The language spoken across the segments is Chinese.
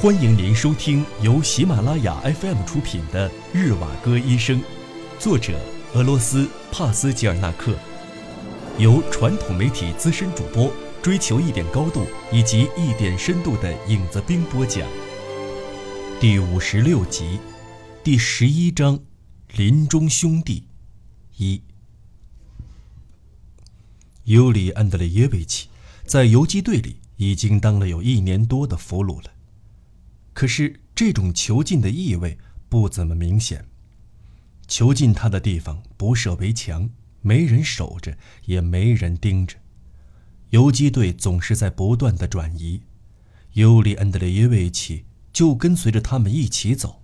欢迎您收听由喜马拉雅 FM 出品的《日瓦戈医生》，作者俄罗斯帕斯吉尔纳克，由传统媒体资深主播追求一点高度以及一点深度的影子兵播讲。第五十六集，第十一章，林中兄弟一。尤里安德烈耶维奇在游击队里已经当了有一年多的俘虏了。可是这种囚禁的意味不怎么明显。囚禁他的地方不设围墙，没人守着，也没人盯着。游击队总是在不断的转移，尤里安德烈耶维奇就跟随着他们一起走。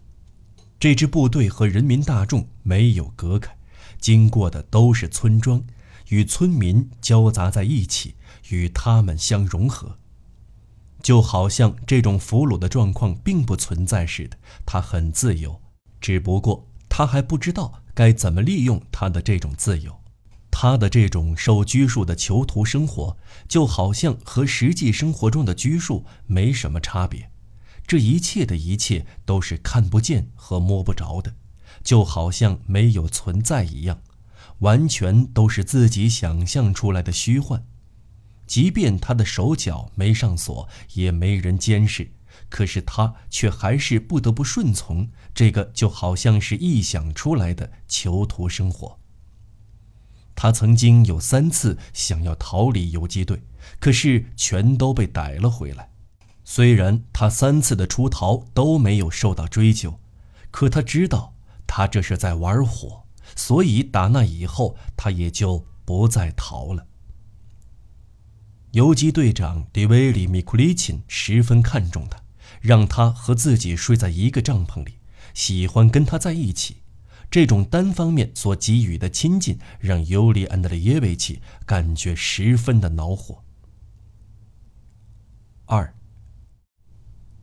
这支部队和人民大众没有隔开，经过的都是村庄，与村民交杂在一起，与他们相融合。就好像这种俘虏的状况并不存在似的，他很自由，只不过他还不知道该怎么利用他的这种自由。他的这种受拘束的囚徒生活，就好像和实际生活中的拘束没什么差别。这一切的一切都是看不见和摸不着的，就好像没有存在一样，完全都是自己想象出来的虚幻。即便他的手脚没上锁，也没人监视，可是他却还是不得不顺从这个就好像是臆想出来的囚徒生活。他曾经有三次想要逃离游击队，可是全都被逮了回来。虽然他三次的出逃都没有受到追究，可他知道他这是在玩火，所以打那以后他也就不再逃了。游击队长迪维里米库里钦十分看重他，让他和自己睡在一个帐篷里，喜欢跟他在一起。这种单方面所给予的亲近，让尤里安德烈耶维奇感觉十分的恼火。二。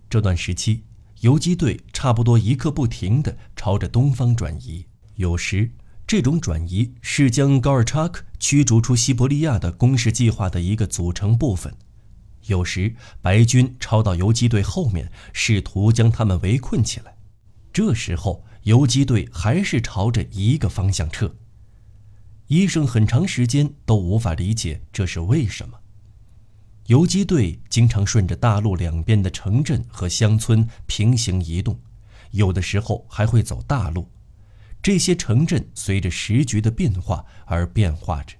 这段时期，游击队差不多一刻不停地朝着东方转移，有时。这种转移是将高尔察克驱逐出西伯利亚的攻势计划的一个组成部分。有时白军抄到游击队后面，试图将他们围困起来。这时候游击队还是朝着一个方向撤。医生很长时间都无法理解这是为什么。游击队经常顺着大路两边的城镇和乡村平行移动，有的时候还会走大路。这些城镇随着时局的变化而变化着，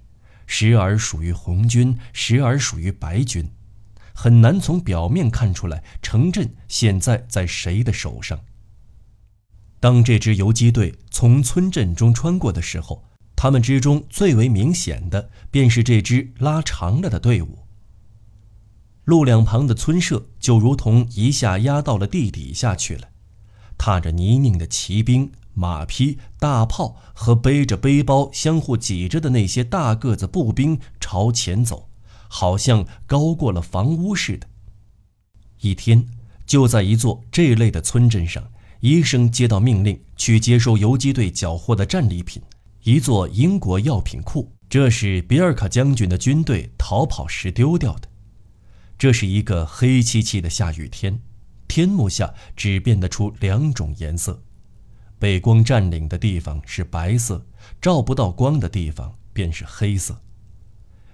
时而属于红军，时而属于白军，很难从表面看出来城镇现在在谁的手上。当这支游击队从村镇中穿过的时候，他们之中最为明显的便是这支拉长了的队伍。路两旁的村舍就如同一下压到了地底下去了，踏着泥泞的骑兵。马匹、大炮和背着背包相互挤着的那些大个子步兵朝前走，好像高过了房屋似的。一天，就在一座这类的村镇上，医生接到命令去接收游击队缴获的战利品——一座英国药品库。这是比尔卡将军的军队逃跑时丢掉的。这是一个黑漆漆的下雨天，天幕下只变得出两种颜色。被光占领的地方是白色，照不到光的地方便是黑色。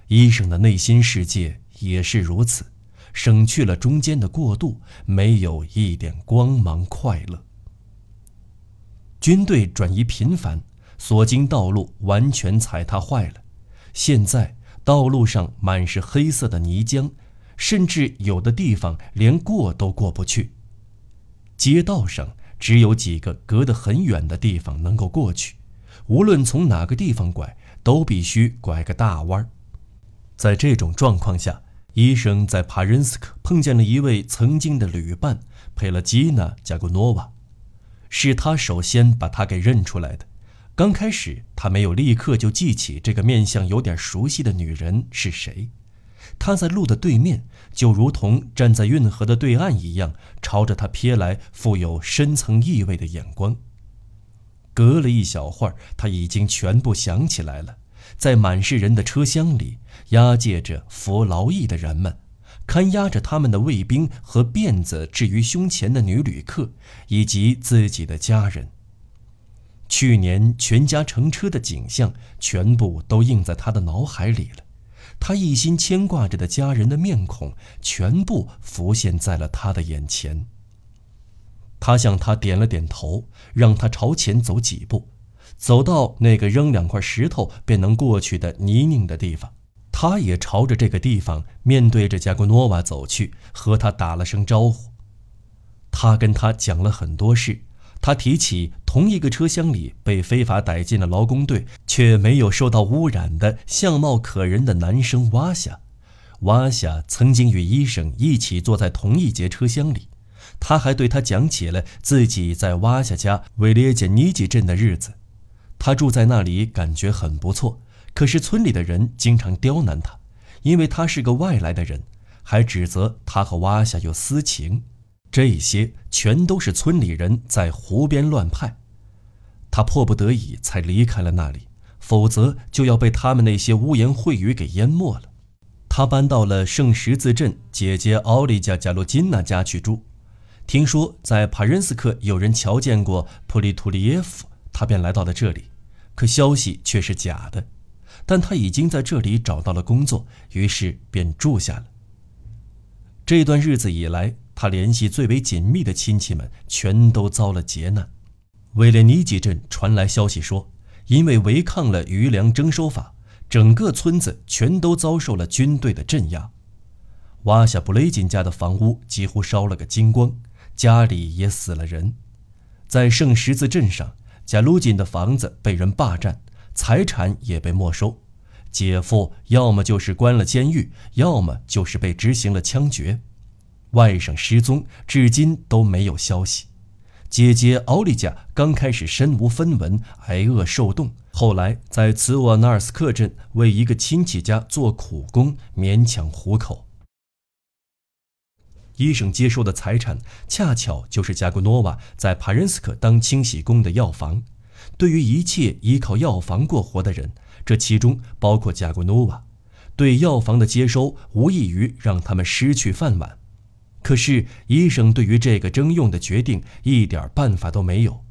医生的内心世界也是如此，省去了中间的过渡，没有一点光芒快乐。军队转移频繁，所经道路完全踩踏坏了，现在道路上满是黑色的泥浆，甚至有的地方连过都过不去。街道上。只有几个隔得很远的地方能够过去，无论从哪个地方拐，都必须拐个大弯儿。在这种状况下，医生在帕仁斯克碰见了一位曾经的旅伴佩拉基娜·加古诺娃，是他首先把他给认出来的。刚开始，他没有立刻就记起这个面相有点熟悉的女人是谁。他在路的对面，就如同站在运河的对岸一样，朝着他瞥来富有深层意味的眼光。隔了一小会儿，他已经全部想起来了。在满是人的车厢里，押解着服劳役的人们，看押着他们的卫兵和辫子置于胸前的女旅客，以及自己的家人。去年全家乘车的景象，全部都映在他的脑海里了。他一心牵挂着的家人的面孔，全部浮现在了他的眼前。他向他点了点头，让他朝前走几步，走到那个扔两块石头便能过去的泥泞的地方。他也朝着这个地方，面对着加古诺瓦走去，和他打了声招呼。他跟他讲了很多事。他提起同一个车厢里被非法逮进了劳工队却没有受到污染的相貌可人的男生瓦夏。瓦夏曾经与医生一起坐在同一节车厢里。他还对他讲起了自己在瓦夏家维列杰尼吉镇的日子。他住在那里，感觉很不错。可是村里的人经常刁难他，因为他是个外来的人，还指责他和瓦夏有私情。这些全都是村里人在胡编乱派。他迫不得已才离开了那里，否则就要被他们那些污言秽语给淹没了。他搬到了圣十字镇姐姐奥利加·加洛金娜家去住。听说在帕仁斯克有人瞧见过普利图利耶夫，他便来到了这里。可消息却是假的。但他已经在这里找到了工作，于是便住下了。这段日子以来，他联系最为紧密的亲戚们全都遭了劫难。威廉尼基镇传来消息说，因为违抗了余粮征收法，整个村子全都遭受了军队的镇压。瓦夏布雷金家的房屋几乎烧了个精光。家里也死了人，在圣十字镇上，贾鲁金的房子被人霸占，财产也被没收。姐夫要么就是关了监狱，要么就是被执行了枪决。外甥失踪，至今都没有消息。姐姐奥利加刚开始身无分文，挨饿受冻，后来在茨沃纳尔斯克镇为一个亲戚家做苦工，勉强糊口。医生接收的财产，恰巧就是加古诺瓦在帕仁斯克当清洗工的药房。对于一切依靠药房过活的人，这其中包括加古诺瓦，对药房的接收无异于让他们失去饭碗。可是医生对于这个征用的决定一点办法都没有。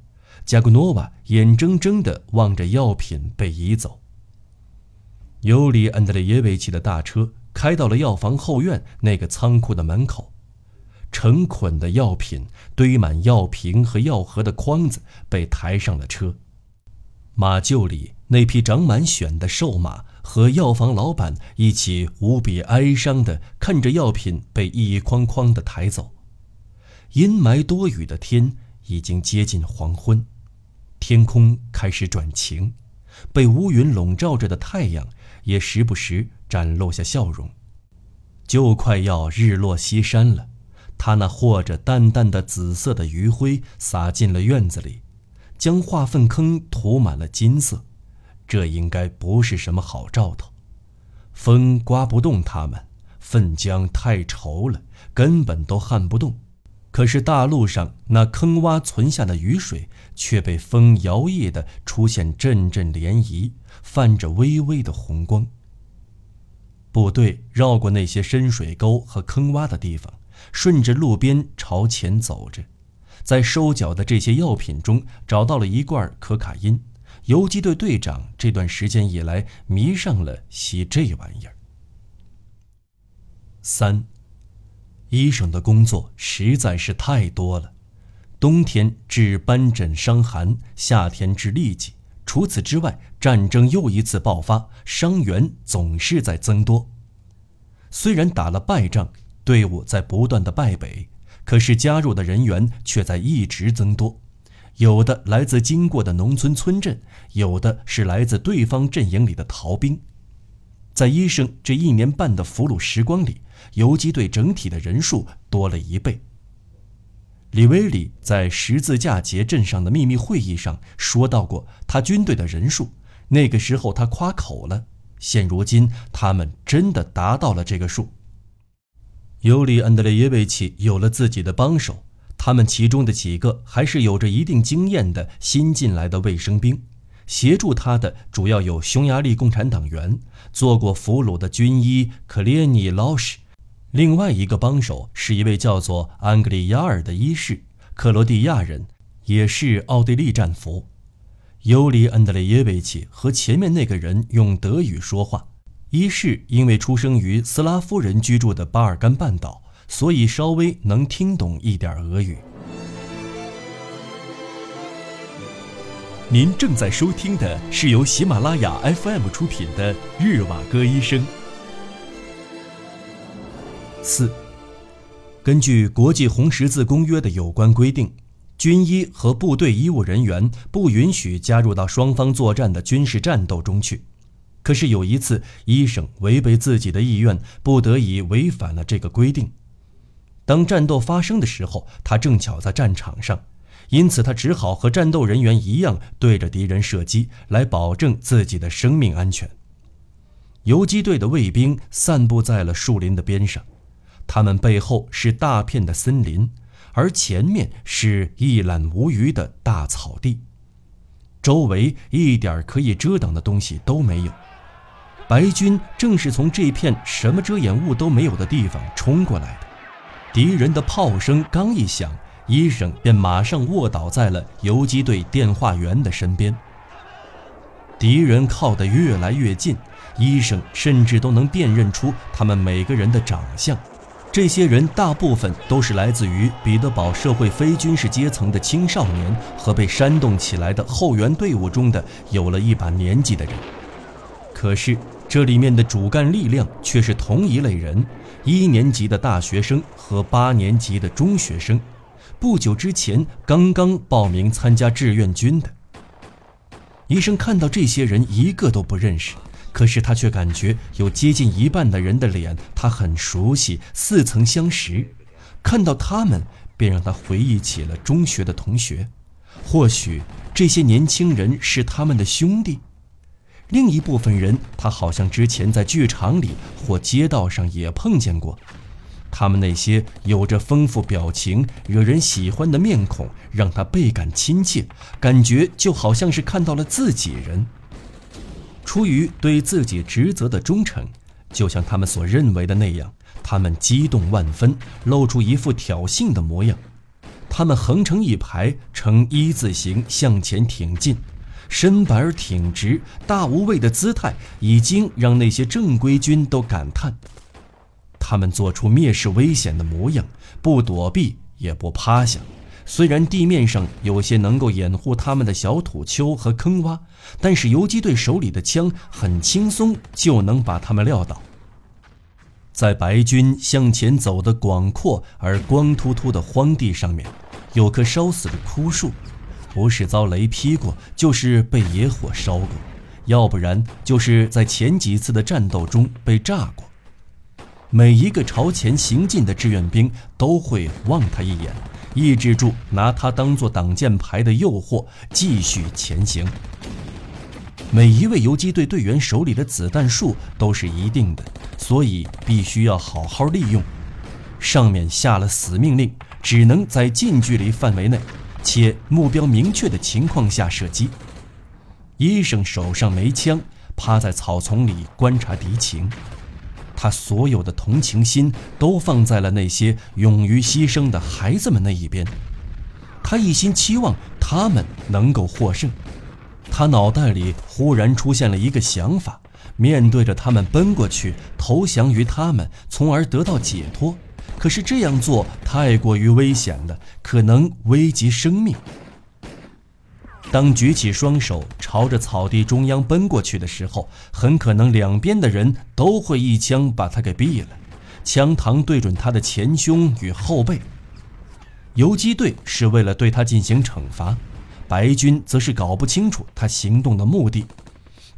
加古诺瓦眼睁睁地望着药品被移走。尤里安德烈耶维奇的大车开到了药房后院那个仓库的门口。成捆的药品堆满药瓶和药盒的筐子被抬上了车，马厩里那匹长满癣的瘦马和药房老板一起无比哀伤地看着药品被一筐筐地抬走。阴霾多雨的天已经接近黄昏，天空开始转晴，被乌云笼罩着的太阳也时不时展露下笑容，就快要日落西山了。他那和着淡淡的紫色的余晖洒进了院子里，将化粪坑涂满了金色。这应该不是什么好兆头。风刮不动它们，粪浆太稠了，根本都撼不动。可是大路上那坑洼存下的雨水却被风摇曳的出现阵阵涟漪，泛着微微的红光。部队绕过那些深水沟和坑洼的地方。顺着路边朝前走着，在收缴的这些药品中找到了一罐可卡因。游击队队长这段时间以来迷上了吸这玩意儿。三，医生的工作实在是太多了，冬天治斑疹伤寒，夏天治痢疾。除此之外，战争又一次爆发，伤员总是在增多。虽然打了败仗。队伍在不断的败北，可是加入的人员却在一直增多，有的来自经过的农村村镇，有的是来自对方阵营里的逃兵。在医生这一年半的俘虏时光里，游击队整体的人数多了一倍。李维里在十字架节镇上的秘密会议上说到过他军队的人数，那个时候他夸口了，现如今他们真的达到了这个数。尤里·安德烈耶维奇有了自己的帮手，他们其中的几个还是有着一定经验的新进来的卫生兵。协助他的主要有匈牙利共产党员、做过俘虏的军医克列尼·劳什。另外一个帮手是一位叫做安格里亚尔的医士，克罗地亚人，也是奥地利战俘。尤里安德烈耶维奇和前面那个人用德语说话。一是因为出生于斯拉夫人居住的巴尔干半岛，所以稍微能听懂一点俄语。您正在收听的是由喜马拉雅 FM 出品的《日瓦戈医生》。四，根据国际红十字公约的有关规定。军医和部队医务人员不允许加入到双方作战的军事战斗中去。可是有一次，医生违背自己的意愿，不得已违反了这个规定。当战斗发生的时候，他正巧在战场上，因此他只好和战斗人员一样对着敌人射击，来保证自己的生命安全。游击队的卫兵散布在了树林的边上，他们背后是大片的森林。而前面是一览无余的大草地，周围一点可以遮挡的东西都没有。白军正是从这片什么遮掩物都没有的地方冲过来的。敌人的炮声刚一响，医生便马上卧倒在了游击队电话员的身边。敌人靠得越来越近，医生甚至都能辨认出他们每个人的长相。这些人大部分都是来自于彼得堡社会非军事阶层的青少年和被煽动起来的后援队伍中的有了一把年纪的人。可是这里面的主干力量却是同一类人：一年级的大学生和八年级的中学生，不久之前刚刚报名参加志愿军的。医生看到这些人一个都不认识。可是他却感觉有接近一半的人的脸他很熟悉，似曾相识。看到他们，便让他回忆起了中学的同学。或许这些年轻人是他们的兄弟。另一部分人，他好像之前在剧场里或街道上也碰见过。他们那些有着丰富表情、惹人喜欢的面孔，让他倍感亲切，感觉就好像是看到了自己人。出于对自己职责的忠诚，就像他们所认为的那样，他们激动万分，露出一副挑衅的模样。他们横成一排，呈一字形向前挺进，身板儿挺直，大无畏的姿态已经让那些正规军都感叹。他们做出蔑视危险的模样，不躲避，也不趴下。虽然地面上有些能够掩护他们的小土丘和坑洼，但是游击队手里的枪很轻松就能把他们撂倒。在白军向前走的广阔而光秃秃的荒地上面，有棵烧死的枯树，不是遭雷劈过，就是被野火烧过，要不然就是在前几次的战斗中被炸过。每一个朝前行进的志愿兵都会望他一眼。抑制住拿他当做挡箭牌的诱惑，继续前行。每一位游击队队员手里的子弹数都是一定的，所以必须要好好利用。上面下了死命令，只能在近距离范围内，且目标明确的情况下射击。医生手上没枪，趴在草丛里观察敌情。他所有的同情心都放在了那些勇于牺牲的孩子们那一边，他一心期望他们能够获胜。他脑袋里忽然出现了一个想法：面对着他们奔过去，投降于他们，从而得到解脱。可是这样做太过于危险了，可能危及生命。当举起双手朝着草地中央奔过去的时候，很可能两边的人都会一枪把他给毙了，枪膛对准他的前胸与后背。游击队是为了对他进行惩罚，白军则是搞不清楚他行动的目的。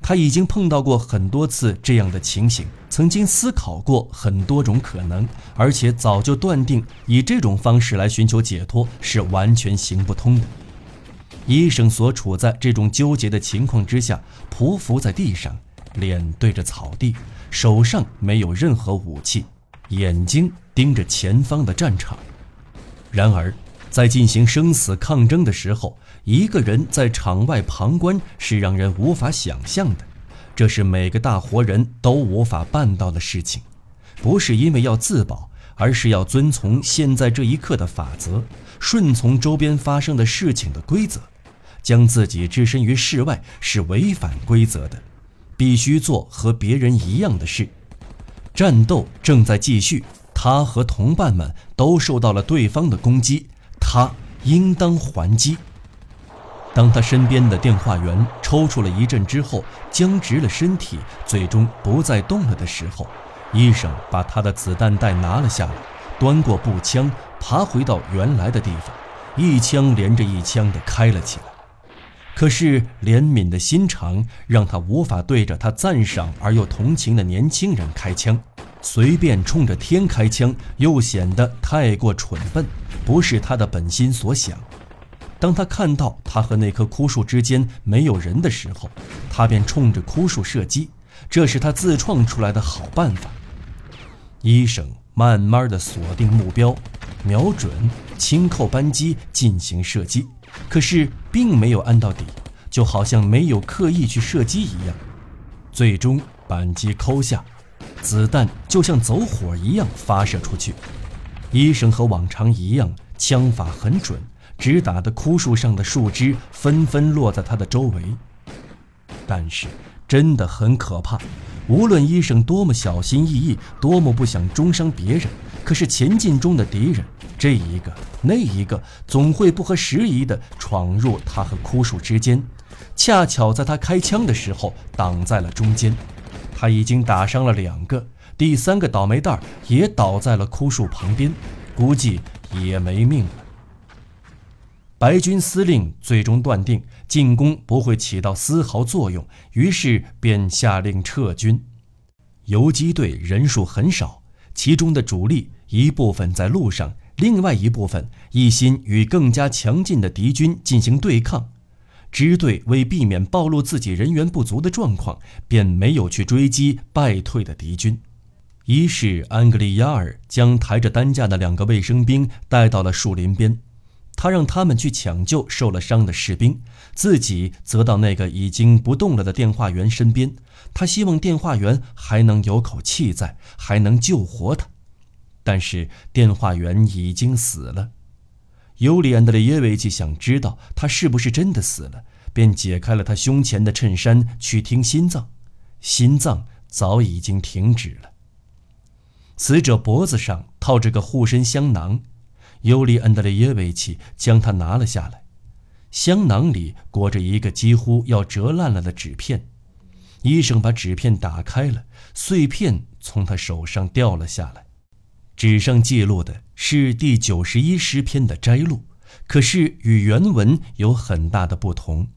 他已经碰到过很多次这样的情形，曾经思考过很多种可能，而且早就断定以这种方式来寻求解脱是完全行不通的。医生所处在这种纠结的情况之下，匍匐在地上，脸对着草地，手上没有任何武器，眼睛盯着前方的战场。然而，在进行生死抗争的时候，一个人在场外旁观是让人无法想象的，这是每个大活人都无法办到的事情。不是因为要自保，而是要遵从现在这一刻的法则，顺从周边发生的事情的规则。将自己置身于世外是违反规则的，必须做和别人一样的事。战斗正在继续，他和同伴们都受到了对方的攻击，他应当还击。当他身边的电话员抽搐了一阵之后，僵直了身体，最终不再动了的时候，医生把他的子弹袋拿了下来，端过步枪，爬回到原来的地方，一枪连着一枪地开了起来。可是怜悯的心肠让他无法对着他赞赏而又同情的年轻人开枪，随便冲着天开枪又显得太过蠢笨，不是他的本心所想。当他看到他和那棵枯树之间没有人的时候，他便冲着枯树射击，这是他自创出来的好办法。医生慢慢地锁定目标，瞄准，轻扣扳机进行射击。可是并没有按到底，就好像没有刻意去射击一样。最终扳机扣下，子弹就像走火一样发射出去。医生和往常一样，枪法很准，直打的枯树上的树枝纷纷落在他的周围。但是真的很可怕，无论医生多么小心翼翼，多么不想中伤别人，可是前进中的敌人。这一个那一个，总会不合时宜地闯入他和枯树之间，恰巧在他开枪的时候挡在了中间。他已经打伤了两个，第三个倒霉蛋也倒在了枯树旁边，估计也没命了。白军司令最终断定进攻不会起到丝毫作用，于是便下令撤军。游击队人数很少，其中的主力一部分在路上。另外一部分一心与更加强劲的敌军进行对抗，支队为避免暴露自己人员不足的状况，便没有去追击败退的敌军。一是安格利亚尔将抬着担架的两个卫生兵带到了树林边，他让他们去抢救受了伤的士兵，自己则到那个已经不动了的电话员身边，他希望电话员还能有口气在，还能救活他。但是电话员已经死了，尤里安德烈耶维奇想知道他是不是真的死了，便解开了他胸前的衬衫去听心脏，心脏早已经停止了。死者脖子上套着个护身香囊，尤里安德烈耶维奇将它拿了下来，香囊里裹着一个几乎要折烂了的纸片，医生把纸片打开了，碎片从他手上掉了下来。纸上记录的是第九十一诗篇的摘录，可是与原文有很大的不同。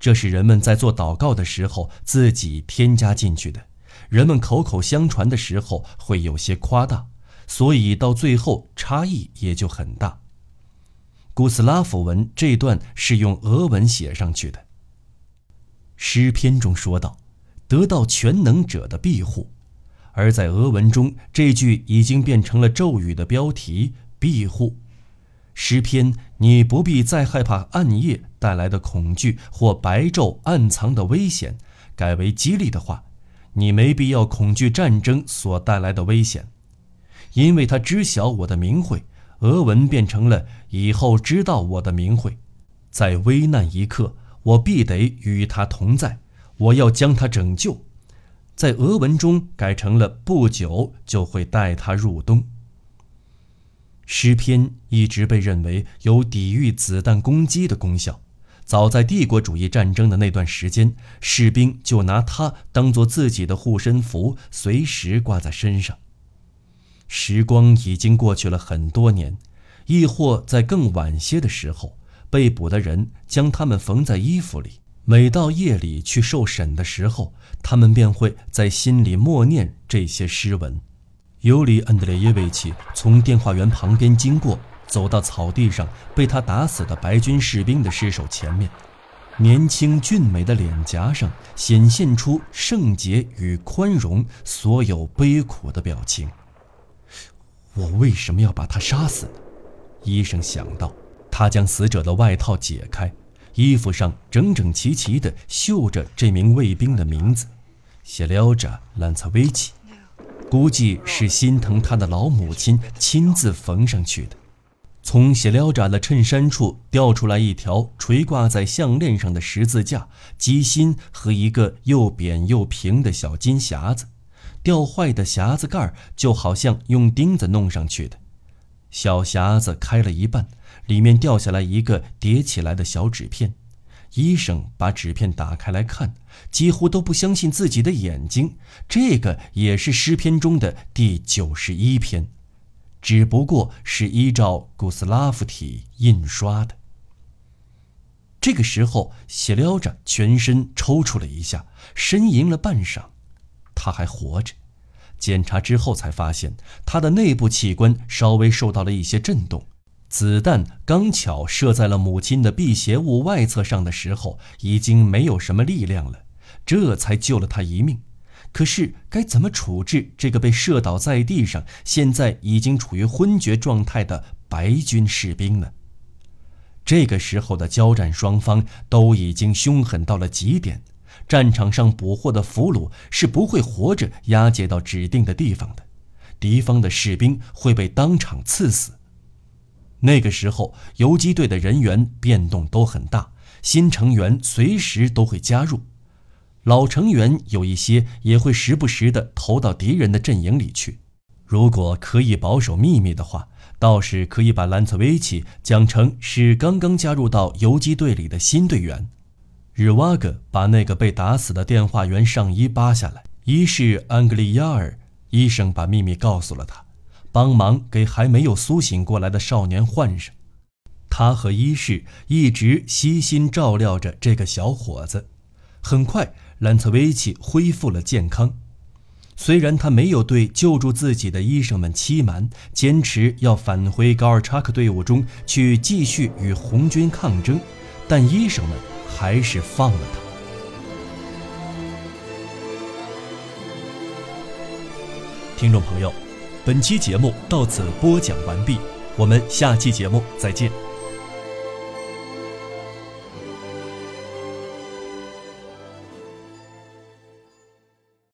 这是人们在做祷告的时候自己添加进去的，人们口口相传的时候会有些夸大，所以到最后差异也就很大。古斯拉夫文这段是用俄文写上去的。诗篇中说道：“得到全能者的庇护。”而在俄文中，这句已经变成了咒语的标题“庇护”。诗篇，你不必再害怕暗夜带来的恐惧或白昼暗藏的危险，改为激励的话，你没必要恐惧战争所带来的危险，因为他知晓我的名讳。俄文变成了以后知道我的名讳，在危难一刻，我必得与他同在，我要将他拯救。在俄文中改成了“不久就会带他入冬”。诗篇一直被认为有抵御子弹攻击的功效，早在帝国主义战争的那段时间，士兵就拿它当做自己的护身符，随时挂在身上。时光已经过去了很多年，亦或在更晚些的时候，被捕的人将他们缝在衣服里。每到夜里去受审的时候，他们便会在心里默念这些诗文。尤里·安德烈耶维奇从电话员旁边经过，走到草地上被他打死的白军士兵的尸首前面，年轻俊美的脸颊上显现出圣洁与宽容，所有悲苦的表情。我为什么要把他杀死呢？医生想到，他将死者的外套解开。衣服上整整齐齐地绣着这名卫兵的名字：谢廖扎·兰茨维奇。估计是心疼他的老母亲亲自缝上去的。从血撩扎的衬衫处掉出来一条垂挂在项链上的十字架、鸡心和一个又扁又平的小金匣子，掉坏的匣子盖就好像用钉子弄上去的。小匣子开了一半，里面掉下来一个叠起来的小纸片。医生把纸片打开来看，几乎都不相信自己的眼睛。这个也是诗篇中的第九十一篇。只不过是依照古斯拉夫体印刷的。这个时候，谢廖扎全身抽搐了一下，呻吟了半晌。他还活着。检查之后才发现，他的内部器官稍微受到了一些震动。子弹刚巧射在了母亲的辟邪物外侧上的时候，已经没有什么力量了，这才救了他一命。可是该怎么处置这个被射倒在地上、现在已经处于昏厥状态的白军士兵呢？这个时候的交战双方都已经凶狠到了极点，战场上捕获的俘虏是不会活着押解到指定的地方的，敌方的士兵会被当场刺死。那个时候，游击队的人员变动都很大，新成员随时都会加入。老成员有一些也会时不时地投到敌人的阵营里去。如果可以保守秘密的话，倒是可以把兰茨维奇讲成是刚刚加入到游击队里的新队员。日瓦格把那个被打死的电话员上衣扒下来，一是安格利亚尔医生把秘密告诉了他，帮忙给还没有苏醒过来的少年换上。他和一世一直悉心照料着这个小伙子。很快。兰茨维奇恢复了健康，虽然他没有对救助自己的医生们欺瞒，坚持要返回高尔察克队伍中去继续与红军抗争，但医生们还是放了他。听众朋友，本期节目到此播讲完毕，我们下期节目再见。